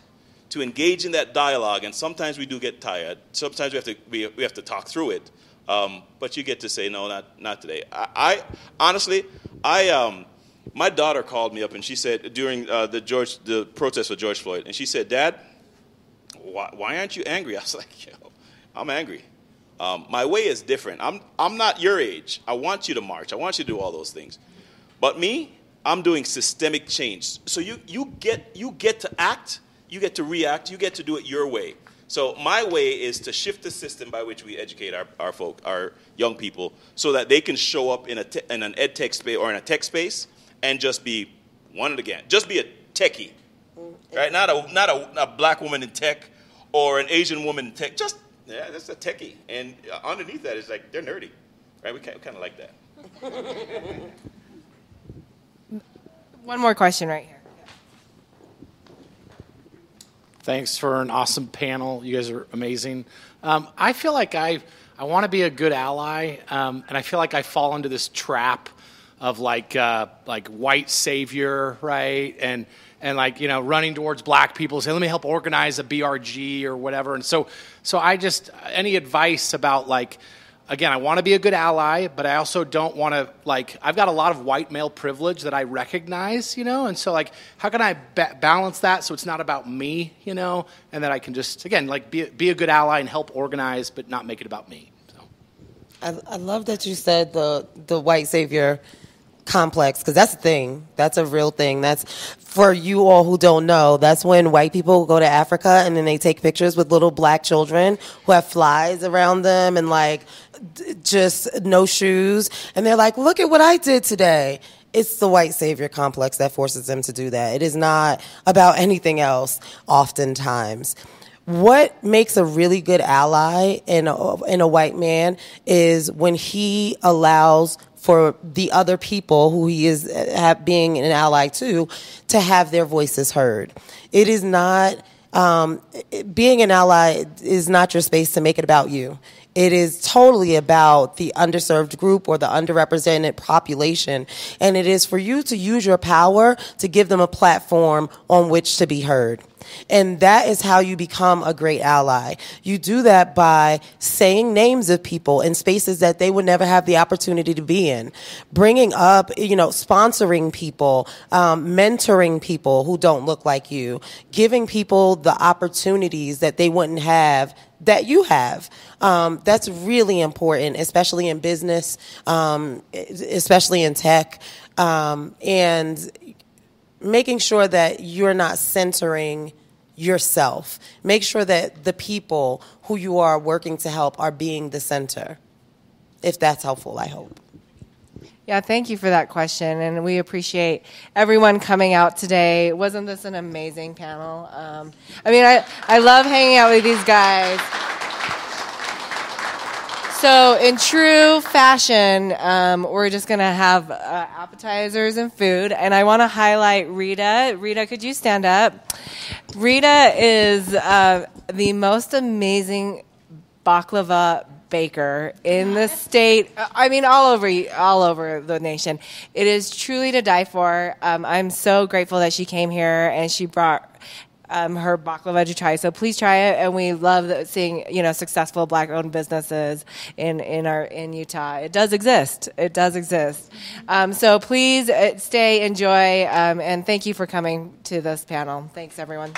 to engage in that dialogue. And sometimes we do get tired. Sometimes we have to, we, we have to talk through it. Um, but you get to say, no, not, not today. I, I honestly, I, um, my daughter called me up and she said during uh, the George, the protest with George Floyd, and she said, Dad, why, why aren't you angry? <laughs> I was like, yo, I'm angry. Um, my way is different. I'm, I'm not your age. I want you to march. I want you to do all those things. But me, I'm doing systemic change. So you, you, get, you get to act, you get to react, you get to do it your way. So my way is to shift the system by which we educate our, our folk, our young people, so that they can show up in, a te- in an ed tech space or in a tech space and just be one and again. Just be a techie, right? Not a, not a, a black woman in tech or an Asian woman in tech. Just, yeah, that's a techie. And underneath that is like, they're nerdy, right? We kind of like that. <laughs> One more question right here. Thanks for an awesome panel. You guys are amazing. Um, I feel like I I want to be a good ally, um, and I feel like I fall into this trap of like uh, like white savior, right? And and like you know running towards black people, say, let me help organize a BRG or whatever. And so so I just any advice about like again, I want to be a good ally, but I also don't want to like. I've got a lot of white male privilege that I recognize, you know, and so like, how can I ba- balance that so it's not about me, you know, and that I can just again like be be a good ally and help organize, but not make it about me. So. I, I love that you said the the white savior complex because that's a thing. That's a real thing. That's for you all who don't know. That's when white people go to Africa and then they take pictures with little black children who have flies around them and like just no shoes, and they're like, "Look at what I did today." It's the white savior complex that forces them to do that. It is not about anything else. Oftentimes what makes a really good ally in a, in a white man is when he allows for the other people who he is uh, being an ally to to have their voices heard. It is not um, being an ally is not your space to make it about you. It is totally about the underserved group or the underrepresented population. And it is for you to use your power to give them a platform on which to be heard. And that is how you become a great ally. You do that by saying names of people in spaces that they would never have the opportunity to be in, bringing up, you know, sponsoring people, um, mentoring people who don't look like you, giving people the opportunities that they wouldn't have that you have. Um, that's really important, especially in business, um, especially in tech. Um, and making sure that you're not centering yourself. Make sure that the people who you are working to help are being the center. If that's helpful, I hope. Yeah, thank you for that question, and we appreciate everyone coming out today. Wasn't this an amazing panel? Um, I mean, I, I love hanging out with these guys. So, in true fashion, um, we're just going to have uh, appetizers and food. And I want to highlight Rita. Rita, could you stand up? Rita is uh, the most amazing baklava baker in the state. I mean, all over, all over the nation. It is truly to die for. Um, I'm so grateful that she came here and she brought um, her baklava to try. So please try it. And we love seeing you know successful black-owned businesses in in our in Utah. It does exist. It does exist. Um, so please uh, stay, enjoy, um, and thank you for coming to this panel. Thanks, everyone.